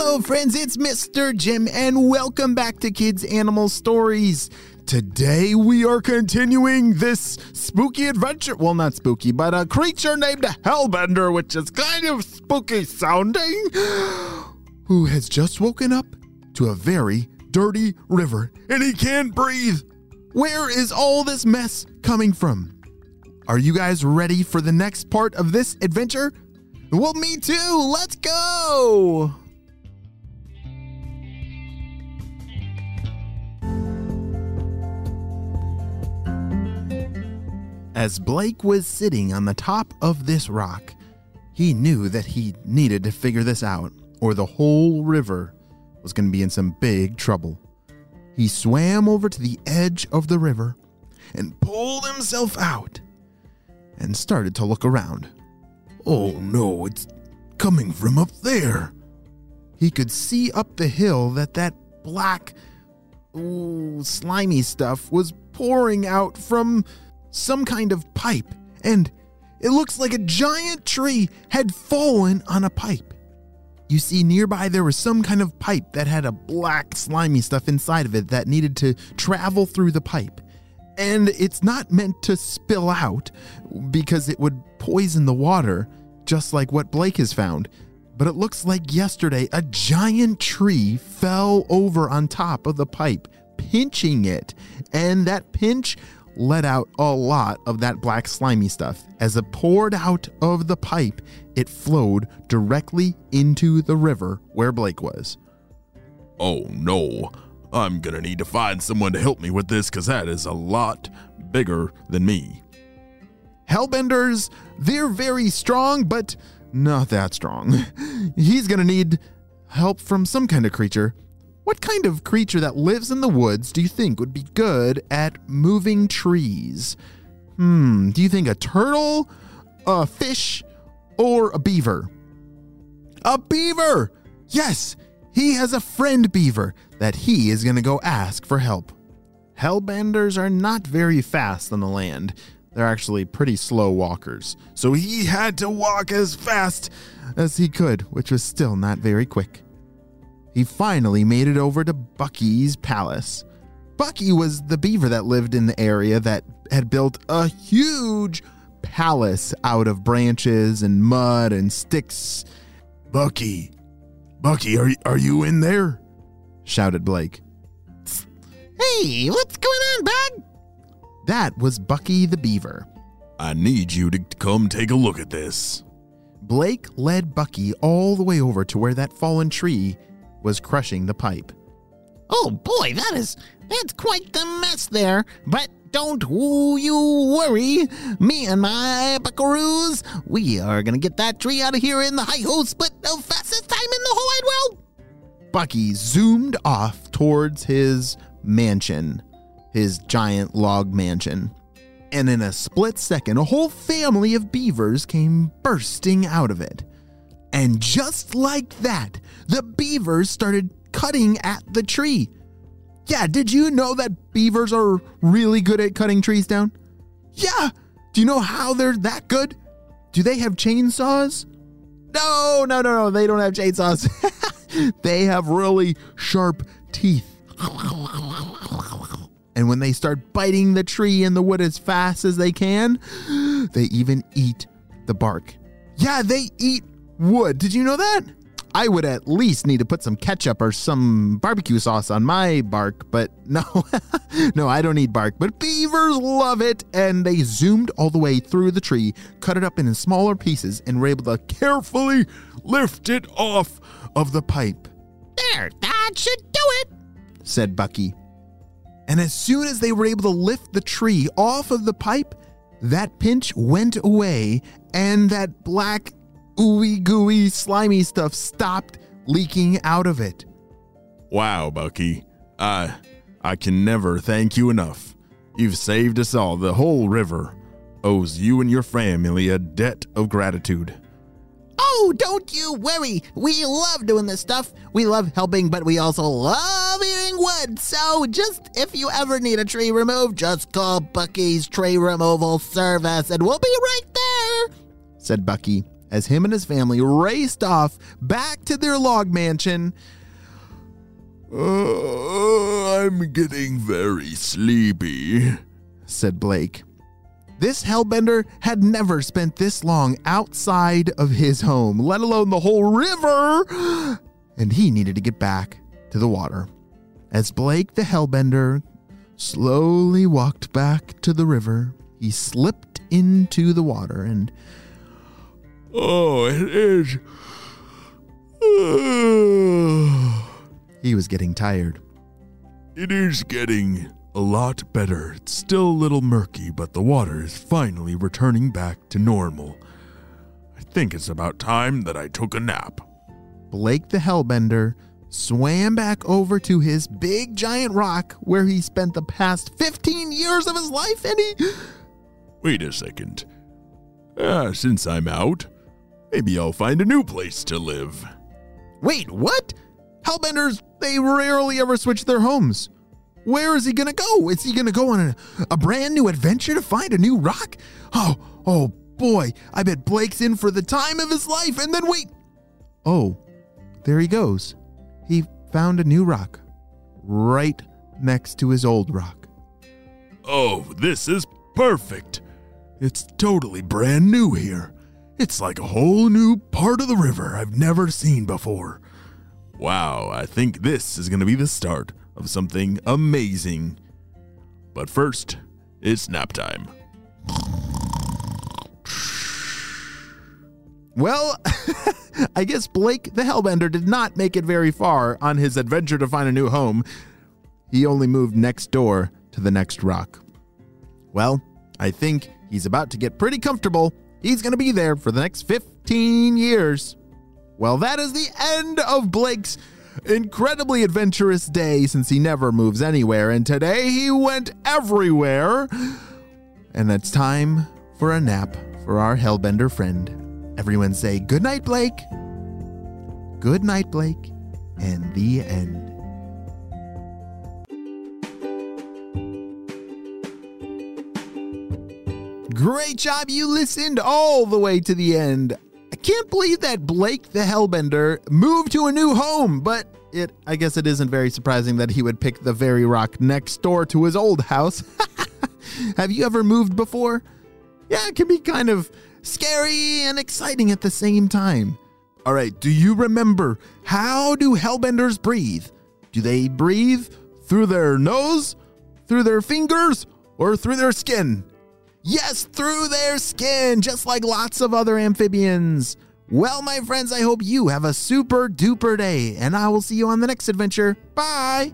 Hello, friends, it's Mr. Jim, and welcome back to Kids Animal Stories. Today we are continuing this spooky adventure. Well, not spooky, but a creature named Hellbender, which is kind of spooky sounding, who has just woken up to a very dirty river and he can't breathe. Where is all this mess coming from? Are you guys ready for the next part of this adventure? Well, me too. Let's go. As Blake was sitting on the top of this rock, he knew that he needed to figure this out, or the whole river was going to be in some big trouble. He swam over to the edge of the river and pulled himself out and started to look around. Oh no, it's coming from up there. He could see up the hill that that black, ooh, slimy stuff was pouring out from some kind of pipe, and it looks like a giant tree had fallen on a pipe. You see, nearby there was some kind of pipe that had a black, slimy stuff inside of it that needed to travel through the pipe. And it's not meant to spill out because it would poison the water, just like what Blake has found. But it looks like yesterday a giant tree fell over on top of the pipe, pinching it. And that pinch let out a lot of that black slimy stuff. As it poured out of the pipe, it flowed directly into the river where Blake was. Oh no, I'm gonna need to find someone to help me with this because that is a lot bigger than me. Hellbenders, they're very strong, but not that strong. He's gonna need help from some kind of creature. What kind of creature that lives in the woods do you think would be good at moving trees? Hmm, do you think a turtle, a fish, or a beaver? A beaver! Yes, he has a friend beaver that he is going to go ask for help. Hellbenders are not very fast on the land. They're actually pretty slow walkers. So he had to walk as fast as he could, which was still not very quick he finally made it over to Bucky's palace. Bucky was the beaver that lived in the area that had built a huge palace out of branches and mud and sticks. Bucky, Bucky, are, are you in there? shouted Blake. Hey, what's going on, bud? That was Bucky the beaver. I need you to come take a look at this. Blake led Bucky all the way over to where that fallen tree was crushing the pipe. Oh boy, that is that's quite the mess there. But don't you worry. Me and my buckaroos, we are gonna get that tree out of here in the high ho split the fastest time in the whole wide world. Bucky zoomed off towards his mansion, his giant log mansion. And in a split second, a whole family of beavers came bursting out of it. And just like that, the beavers started cutting at the tree. Yeah, did you know that beavers are really good at cutting trees down? Yeah. Do you know how they're that good? Do they have chainsaws? No, no, no, no. They don't have chainsaws. they have really sharp teeth. And when they start biting the tree and the wood as fast as they can, they even eat the bark. Yeah, they eat wood. Did you know that? I would at least need to put some ketchup or some barbecue sauce on my bark, but no, no, I don't need bark. But beavers love it, and they zoomed all the way through the tree, cut it up into smaller pieces, and were able to carefully lift it off of the pipe. There, that should do it, said Bucky. And as soon as they were able to lift the tree off of the pipe, that pinch went away, and that black ooey gooey slimy stuff stopped leaking out of it. Wow, Bucky. I I can never thank you enough. You've saved us all. The whole river owes you and your family a debt of gratitude. Oh, don't you worry. We love doing this stuff. We love helping, but we also love eating wood. So just if you ever need a tree removed, just call Bucky's tree removal service and we'll be right there, said Bucky as him and his family raced off back to their log mansion. Uh, I'm getting very sleepy, said Blake. This hellbender had never spent this long outside of his home, let alone the whole river, and he needed to get back to the water. As Blake the hellbender slowly walked back to the river, he slipped into the water and. Oh, it is. he was getting tired. It is getting a lot better. It's still a little murky, but the water is finally returning back to normal. I think it's about time that I took a nap. Blake the Hellbender swam back over to his big giant rock where he spent the past 15 years of his life and he. Wait a second. Ah, since I'm out, maybe I'll find a new place to live. Wait, what? Hellbenders, they rarely ever switch their homes. Where is he gonna go? Is he gonna go on a, a brand new adventure to find a new rock? Oh, oh boy, I bet Blake's in for the time of his life. And then wait. Oh, there he goes. He found a new rock right next to his old rock. Oh, this is perfect. It's totally brand new here. It's like a whole new part of the river I've never seen before. Wow, I think this is going to be the start of something amazing. But first, it's nap time. Well, I guess Blake the Hellbender did not make it very far on his adventure to find a new home. He only moved next door to the next rock. Well, I think he's about to get pretty comfortable. He's going to be there for the next 15 years. Well, that is the end of Blake's incredibly adventurous day since he never moves anywhere, and today he went everywhere. And it's time for a nap for our Hellbender friend. Everyone say good night, Blake. Good night, Blake. And the end. Great job. You listened all the way to the end. I can't believe that Blake the Hellbender moved to a new home, but it I guess it isn't very surprising that he would pick the very rock next door to his old house. Have you ever moved before? Yeah, it can be kind of scary and exciting at the same time. All right, do you remember how do hellbenders breathe? Do they breathe through their nose, through their fingers, or through their skin? Yes, through their skin, just like lots of other amphibians. Well, my friends, I hope you have a super duper day, and I will see you on the next adventure. Bye.